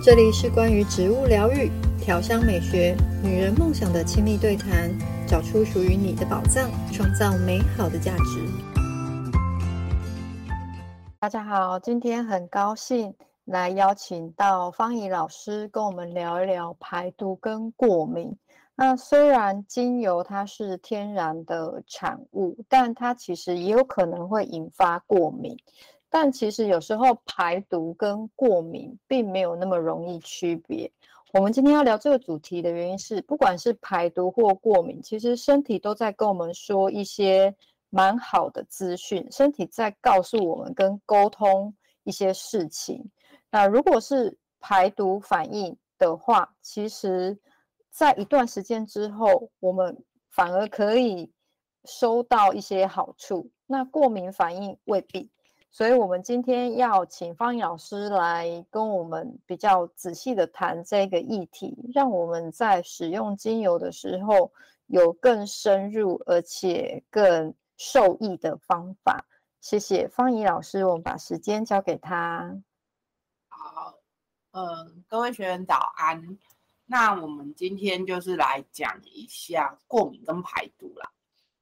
这里是关于植物疗愈、调香美学、女人梦想的亲密对谈，找出属于你的宝藏，创造美好的价值。大家好，今天很高兴来邀请到方怡老师跟我们聊一聊排毒跟过敏。那虽然精油它是天然的产物，但它其实也有可能会引发过敏。但其实有时候排毒跟过敏并没有那么容易区别。我们今天要聊这个主题的原因是，不管是排毒或过敏，其实身体都在跟我们说一些蛮好的资讯，身体在告诉我们跟沟通一些事情。那如果是排毒反应的话，其实在一段时间之后，我们反而可以收到一些好处。那过敏反应未必。所以，我们今天要请芳仪老师来跟我们比较仔细的谈这个议题，让我们在使用精油的时候有更深入而且更受益的方法。谢谢方怡老师，我们把时间交给他。好，嗯，各位学员早安。那我们今天就是来讲一下过敏跟排毒啦。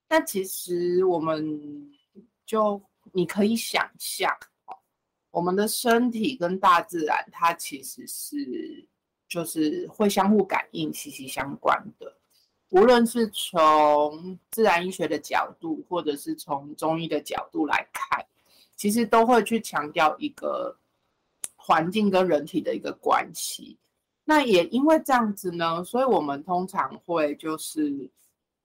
那其实我们就。你可以想象，我们的身体跟大自然，它其实是就是会相互感应、息息相关的。无论是从自然医学的角度，或者是从中医的角度来看，其实都会去强调一个环境跟人体的一个关系。那也因为这样子呢，所以我们通常会就是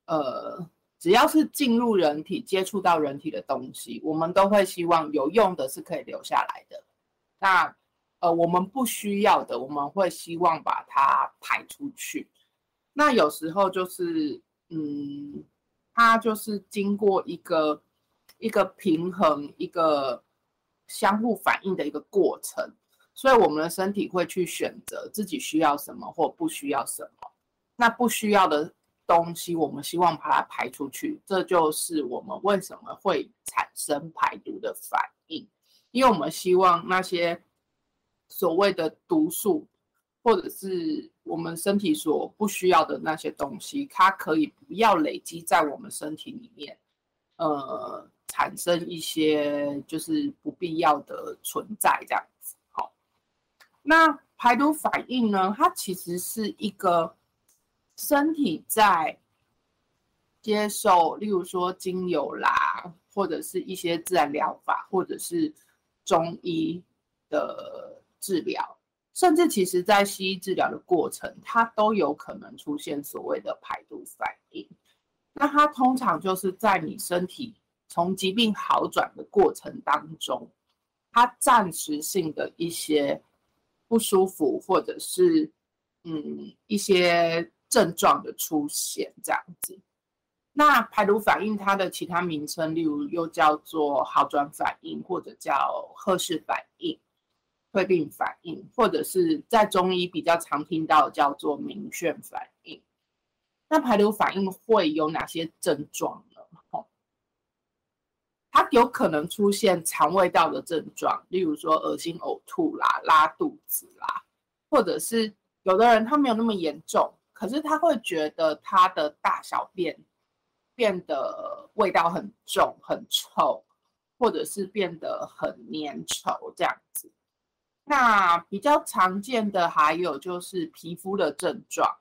呃。只要是进入人体、接触到人体的东西，我们都会希望有用的是可以留下来的。那呃，我们不需要的，我们会希望把它排出去。那有时候就是，嗯，它就是经过一个一个平衡、一个相互反应的一个过程，所以我们的身体会去选择自己需要什么或不需要什么。那不需要的。东西，我们希望把它排出去，这就是我们为什么会产生排毒的反应，因为我们希望那些所谓的毒素，或者是我们身体所不需要的那些东西，它可以不要累积在我们身体里面，呃，产生一些就是不必要的存在这样子。好，那排毒反应呢，它其实是一个。身体在接受，例如说精油啦，或者是一些自然疗法，或者是中医的治疗，甚至其实在西医治疗的过程，它都有可能出现所谓的排毒反应。那它通常就是在你身体从疾病好转的过程当中，它暂时性的一些不舒服，或者是嗯一些。症状的出现这样子，那排毒反应它的其他名称，例如又叫做好转反应，或者叫贺氏反应、退病反应，或者是在中医比较常听到叫做明眩反应。那排毒反应会有哪些症状呢？它有可能出现肠胃道的症状，例如说恶心、呕吐啦、拉肚子啦，或者是有的人他没有那么严重。可是他会觉得他的大小便变得味道很重、很臭，或者是变得很粘稠这样子。那比较常见的还有就是皮肤的症状，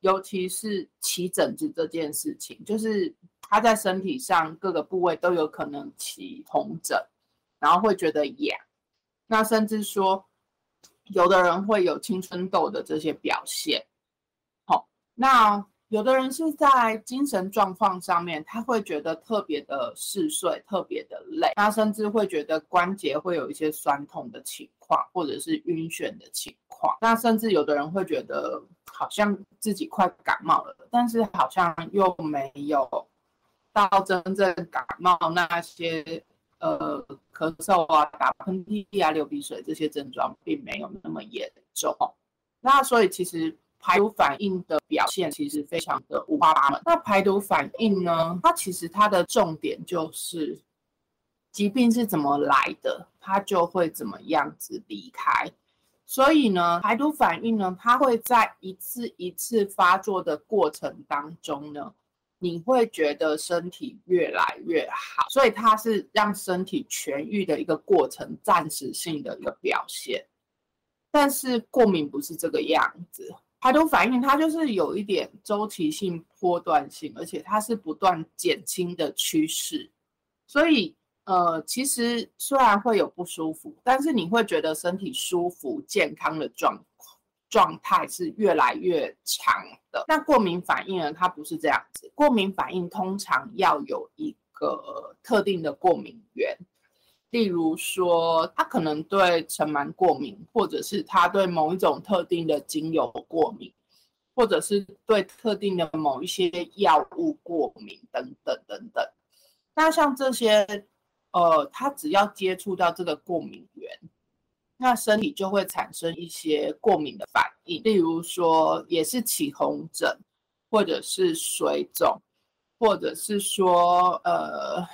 尤其是起疹子这件事情，就是他在身体上各个部位都有可能起红疹，然后会觉得痒。那甚至说，有的人会有青春痘的这些表现。那有的人是在精神状况上面，他会觉得特别的嗜睡，特别的累，他甚至会觉得关节会有一些酸痛的情况，或者是晕眩的情况。那甚至有的人会觉得好像自己快感冒了，但是好像又没有到真正感冒那些呃咳嗽啊、打喷嚏啊、流鼻水这些症状，并没有那么严重。那所以其实。排毒反应的表现其实非常的五花八门。那排毒反应呢？它其实它的重点就是疾病是怎么来的，它就会怎么样子离开。所以呢，排毒反应呢，它会在一次一次发作的过程当中呢，你会觉得身体越来越好，所以它是让身体痊愈的一个过程，暂时性的一个表现。但是过敏不是这个样子，排毒反应它就是有一点周期性、波段性，而且它是不断减轻的趋势，所以。呃，其实虽然会有不舒服，但是你会觉得身体舒服、健康的状状态是越来越强的。那过敏反应呢？它不是这样子。过敏反应通常要有一个特定的过敏源，例如说，他可能对尘螨过敏，或者是他对某一种特定的精油过敏，或者是对特定的某一些药物过敏，等等等等。那像这些。呃，他只要接触到这个过敏源，那身体就会产生一些过敏的反应，例如说也是起红疹，或者是水肿，或者是说呃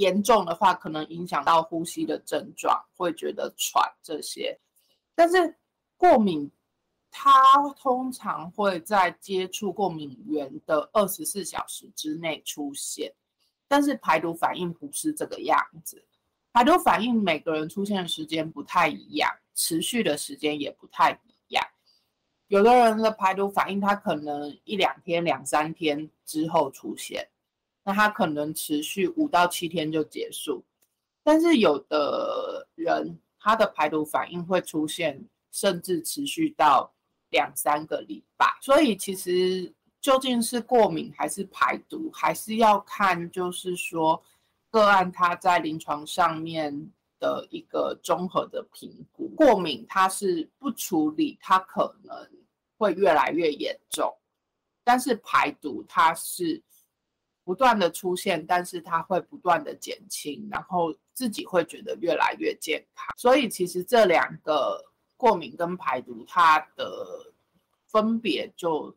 严重的话，可能影响到呼吸的症状，会觉得喘这些。但是过敏，它通常会在接触过敏源的二十四小时之内出现。但是排毒反应不是这个样子，排毒反应每个人出现的时间不太一样，持续的时间也不太一样。有的人的排毒反应，他可能一两天、两三天之后出现，那他可能持续五到七天就结束。但是有的人，他的排毒反应会出现，甚至持续到两三个礼拜。所以其实。究竟是过敏还是排毒，还是要看，就是说个案他在临床上面的一个综合的评估。过敏它是不处理，它可能会越来越严重；但是排毒它是不断的出现，但是它会不断的减轻，然后自己会觉得越来越健康。所以其实这两个过敏跟排毒，它的分别就。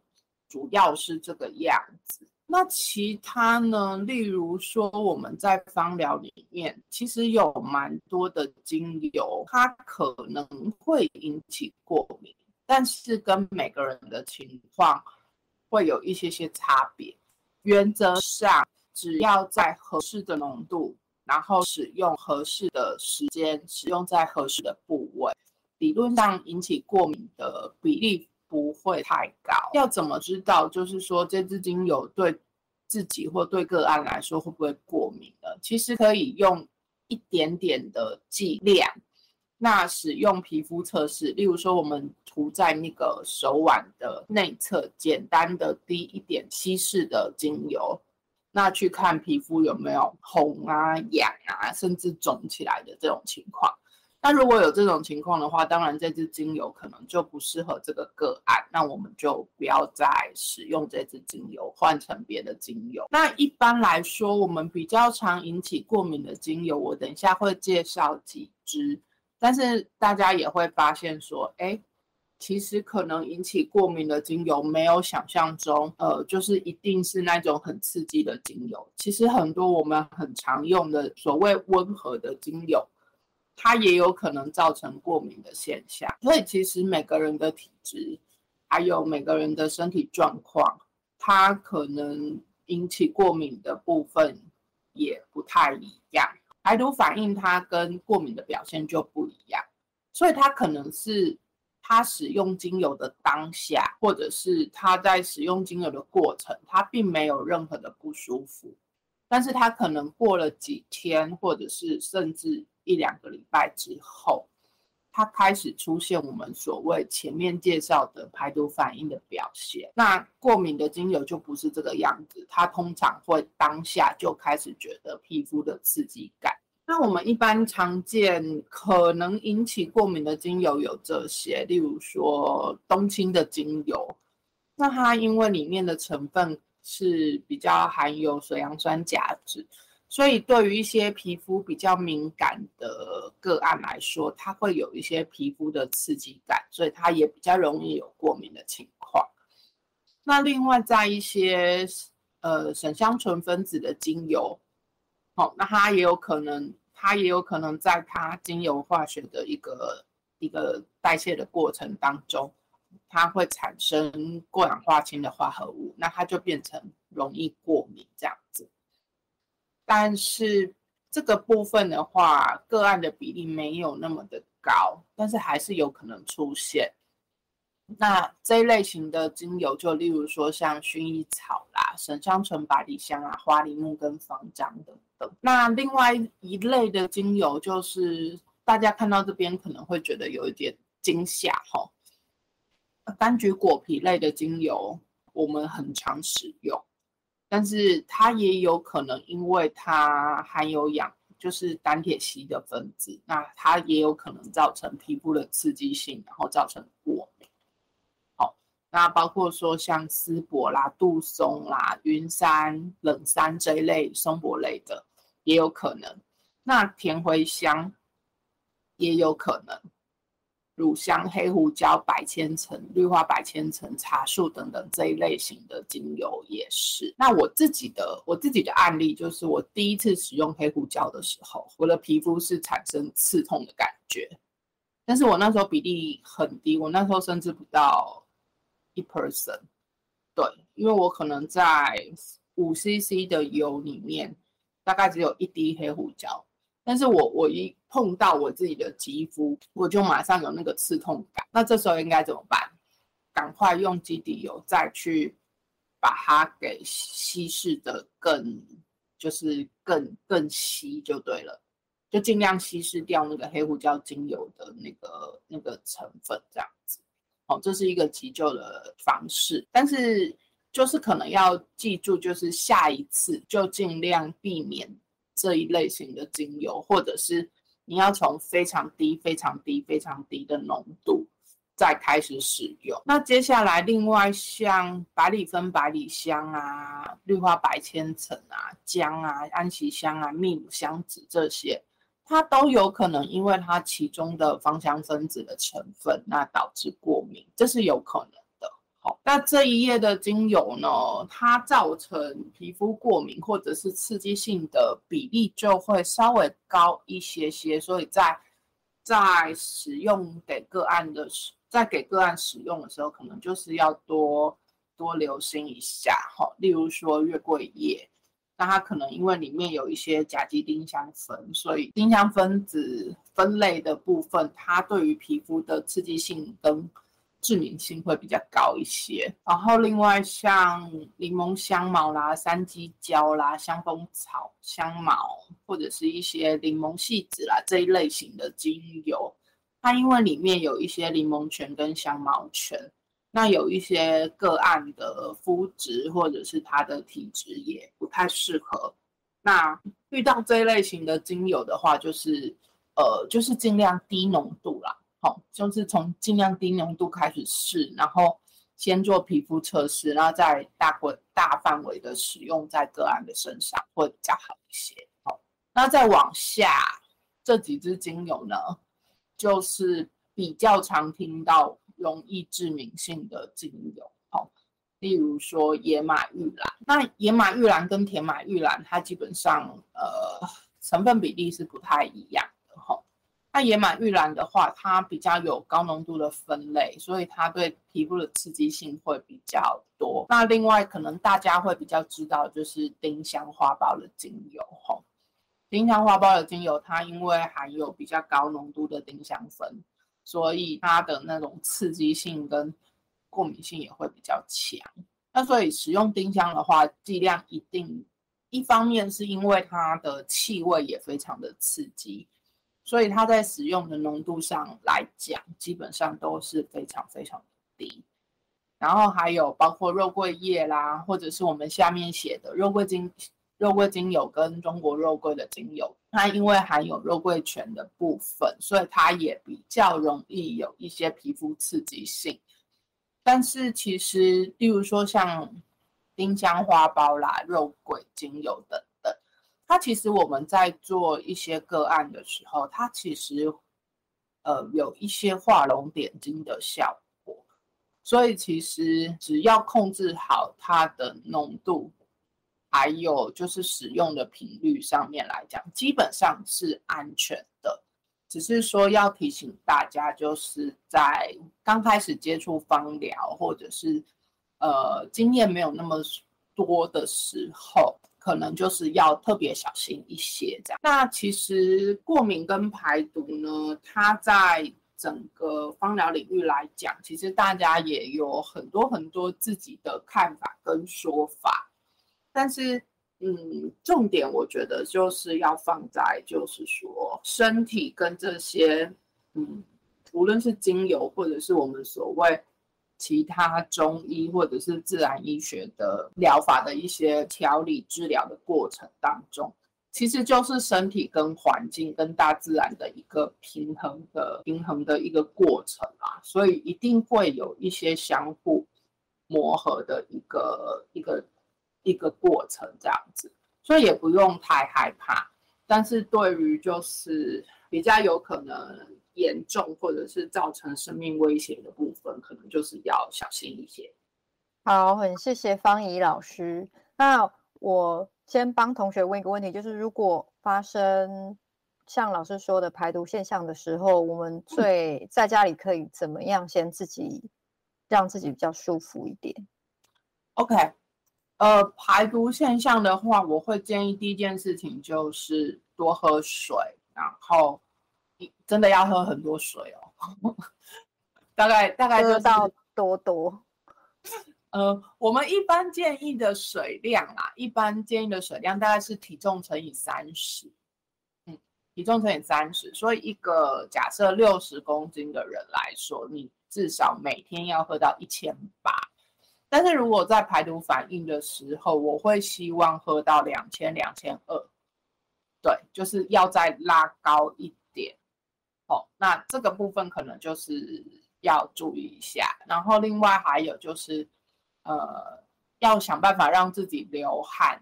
主要是这个样子，那其他呢？例如说，我们在芳疗里面，其实有蛮多的精油，它可能会引起过敏，但是跟每个人的情况会有一些些差别。原则上，只要在合适的浓度，然后使用合适的时间，使用在合适的部位，理论上引起过敏的比例。不会太高。要怎么知道？就是说，这支精油对自己或对个案来说会不会过敏呢？其实可以用一点点的剂量，那使用皮肤测试，例如说我们涂在那个手腕的内侧，简单的滴一点稀释的精油，那去看皮肤有没有红啊、痒啊，甚至肿起来的这种情况。那如果有这种情况的话，当然这支精油可能就不适合这个个案，那我们就不要再使用这支精油，换成别的精油。那一般来说，我们比较常引起过敏的精油，我等一下会介绍几支，但是大家也会发现说，哎，其实可能引起过敏的精油没有想象中，呃，就是一定是那种很刺激的精油。其实很多我们很常用的所谓温和的精油。它也有可能造成过敏的现象，所以其实每个人的体质，还有每个人的身体状况，它可能引起过敏的部分也不太一样。排毒反应它跟过敏的表现就不一样，所以它可能是他使用精油的当下，或者是他在使用精油的过程，他并没有任何的不舒服，但是他可能过了几天，或者是甚至。一两个礼拜之后，它开始出现我们所谓前面介绍的排毒反应的表现。那过敏的精油就不是这个样子，它通常会当下就开始觉得皮肤的刺激感。那我们一般常见可能引起过敏的精油有这些，例如说冬青的精油，那它因为里面的成分是比较含有水杨酸甲酯。所以，对于一些皮肤比较敏感的个案来说，它会有一些皮肤的刺激感，所以它也比较容易有过敏的情况。那另外，在一些呃沈香醇分子的精油，好、哦，那它也有可能，它也有可能在它精油化学的一个一个代谢的过程当中，它会产生过氧化氢的化合物，那它就变成容易过敏这样子。但是这个部分的话，个案的比例没有那么的高，但是还是有可能出现。那这一类型的精油，就例如说像薰衣草啦、沈香醇、百里香啊、花梨木跟防樟等等。那另外一类的精油，就是大家看到这边可能会觉得有一点惊吓哈。柑橘果皮类的精油，我们很常使用，但是它也有可能因为它含有氧，就是单铁烯的分子，那它也有可能造成皮肤的刺激性，然后造成过敏。那包括说像丝柏啦、杜松啦、云杉、冷杉这一类松柏类的，也有可能。那甜茴香也有可能，乳香、黑胡椒、白千层、绿花白千层、茶树等等这一类型的精油也是。那我自己的我自己的案例就是，我第一次使用黑胡椒的时候，我的皮肤是产生刺痛的感觉，但是我那时候比例很低，我那时候甚至不到。一 person，对，因为我可能在五 CC 的油里面，大概只有一滴黑胡椒，但是我我一碰到我自己的肌肤，我就马上有那个刺痛感。那这时候应该怎么办？赶快用基底油再去把它给稀释的更，就是更更稀就对了，就尽量稀释掉那个黑胡椒精油的那个那个成分，这样子。哦，这是一个急救的方式，但是就是可能要记住，就是下一次就尽量避免这一类型的精油，或者是你要从非常低、非常低、非常低的浓度再开始使用。那接下来，另外像百里芬、百里香啊、绿花白千层啊、姜啊、安息香啊、秘鲁香脂这些。它都有可能因为它其中的芳香分子的成分，那导致过敏，这是有可能的。好，那这一页的精油呢，它造成皮肤过敏或者是刺激性的比例就会稍微高一些些，所以在在使用给个案的时，在给个案使用的时候，可能就是要多多留心一下。好，例如说月桂叶。那它可能因为里面有一些甲基丁香酚，所以丁香分子分类的部分，它对于皮肤的刺激性跟致敏性会比较高一些。然后另外像柠檬香茅啦、山鸡椒啦、香蜂草、香茅或者是一些柠檬细籽啦这一类型的精油，它因为里面有一些柠檬醛跟香茅醛。那有一些个案的肤质或者是他的体质也不太适合。那遇到这一类型的精油的话，就是呃，就是尽量低浓度啦，好，就是从尽量低浓度开始试，然后先做皮肤测试，然后再大规大范围的使用在个案的身上会比较好一些。好，那再往下这几支精油呢，就是比较常听到。容易致敏性的精油，好，例如说野马玉兰。那野马玉兰跟甜马玉兰，它基本上呃成分比例是不太一样的哈。那野马玉兰的话，它比较有高浓度的酚类，所以它对皮肤的刺激性会比较多。那另外可能大家会比较知道，就是丁香花苞的精油哦。丁香花苞的精油，它因为含有比较高浓度的丁香酚。所以它的那种刺激性跟过敏性也会比较强。那所以使用丁香的话，剂量一定，一方面是因为它的气味也非常的刺激，所以它在使用的浓度上来讲，基本上都是非常非常低。然后还有包括肉桂叶啦，或者是我们下面写的肉桂精。肉桂精油跟中国肉桂的精油，它因为含有肉桂醛的部分，所以它也比较容易有一些皮肤刺激性。但是其实，例如说像丁香花苞啦、肉桂精油等等，它其实我们在做一些个案的时候，它其实呃有一些画龙点睛的效果。所以其实只要控制好它的浓度。还有就是使用的频率上面来讲，基本上是安全的，只是说要提醒大家，就是在刚开始接触芳疗或者是呃经验没有那么多的时候，可能就是要特别小心一些这样。那其实过敏跟排毒呢，它在整个芳疗领域来讲，其实大家也有很多很多自己的看法跟说法，但是。嗯，重点我觉得就是要放在，就是说身体跟这些，嗯，无论是精油或者是我们所谓其他中医或者是自然医学的疗法的一些调理治疗的过程当中，其实就是身体跟环境跟大自然的一个平衡的平衡的一个过程啊，所以一定会有一些相互磨合的一个一个。一个过程这样子，所以也不用太害怕。但是对于就是比较有可能严重或者是造成生命危险的部分，可能就是要小心一些。好，很谢谢方怡老师。那我先帮同学问一个问题，就是如果发生像老师说的排毒现象的时候，我们最在家里可以怎么样先自己让自己比较舒服一点？OK。呃，排毒现象的话，我会建议第一件事情就是多喝水，然后你真的要喝很多水哦，大概大概就是到多多。呃，我们一般建议的水量啊，一般建议的水量大概是体重乘以三十，嗯，体重乘以三十，所以一个假设六十公斤的人来说，你至少每天要喝到一千八。但是如果在排毒反应的时候，我会希望喝到两千两千二，对，就是要再拉高一点。哦，那这个部分可能就是要注意一下。然后另外还有就是，呃，要想办法让自己流汗，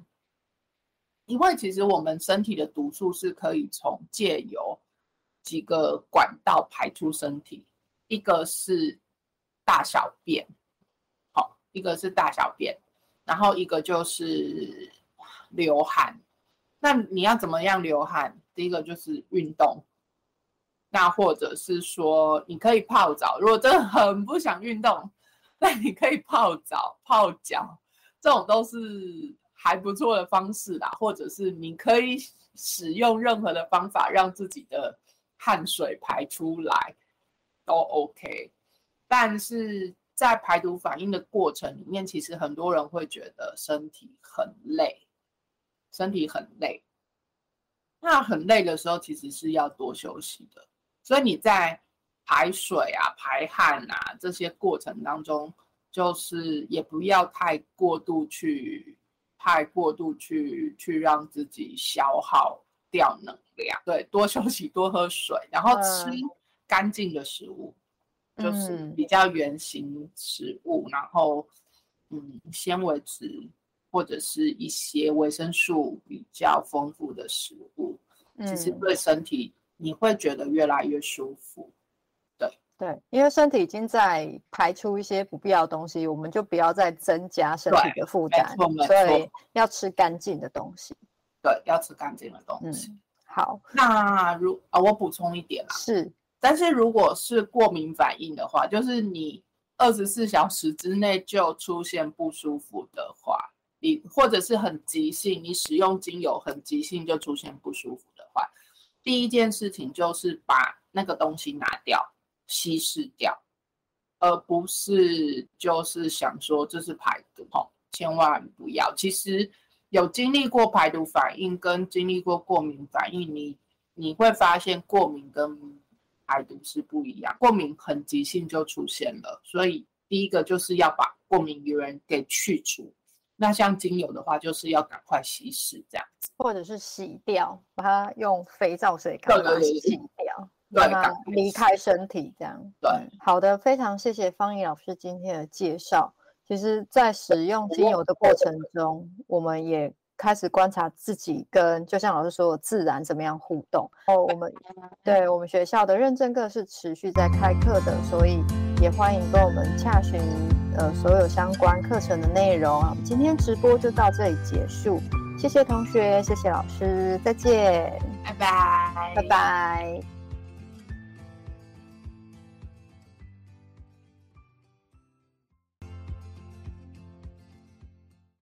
因为其实我们身体的毒素是可以从借由几个管道排出身体，一个是大小便。一个是大小便，然后一个就是流汗。那你要怎么样流汗？第一个就是运动，那或者是说你可以泡澡。如果真的很不想运动，那你可以泡澡、泡脚，这种都是还不错的方式啦。或者是你可以使用任何的方法让自己的汗水排出来，都 OK。但是。在排毒反应的过程里面，其实很多人会觉得身体很累，身体很累。那很累的时候，其实是要多休息的。所以你在排水啊、排汗啊这些过程当中，就是也不要太过度去、太过度去去让自己消耗掉能量。对，多休息、多喝水，然后吃干净的食物。就是比较圆形食物，嗯、然后嗯，纤维质或者是一些维生素比较丰富的食物，嗯、其实对身体你会觉得越来越舒服。对对，因为身体已经在排出一些不必要的东西，我们就不要再增加身体的负担。所以要吃干净的东西。对，要吃干净的东西。嗯、好，那如啊，我补充一点啊，是。但是如果是过敏反应的话，就是你二十四小时之内就出现不舒服的话，你或者是很急性，你使用精油很急性就出现不舒服的话，第一件事情就是把那个东西拿掉，稀释掉，而不是就是想说这是排毒，千万不要。其实有经历过排毒反应跟经历过过敏反应，你你会发现过敏跟排毒是不一样，过敏很急性就出现了，所以第一个就是要把过敏原给去除。那像精油的话，就是要赶快稀释这样子，或者是洗掉，把它用肥皂水赶快洗掉，对，让它离开身体这样。对，好的，非常谢谢方怡老师今天的介绍。其实，在使用精油的过程中，我们也。开始观察自己跟，就像老师说的，自然怎么样互动。哦，我们对我们学校的认证课是持续在开课的，所以也欢迎跟我们洽询呃所有相关课程的内容啊。今天直播就到这里结束，谢谢同学，谢谢老师，再见，拜拜，拜拜。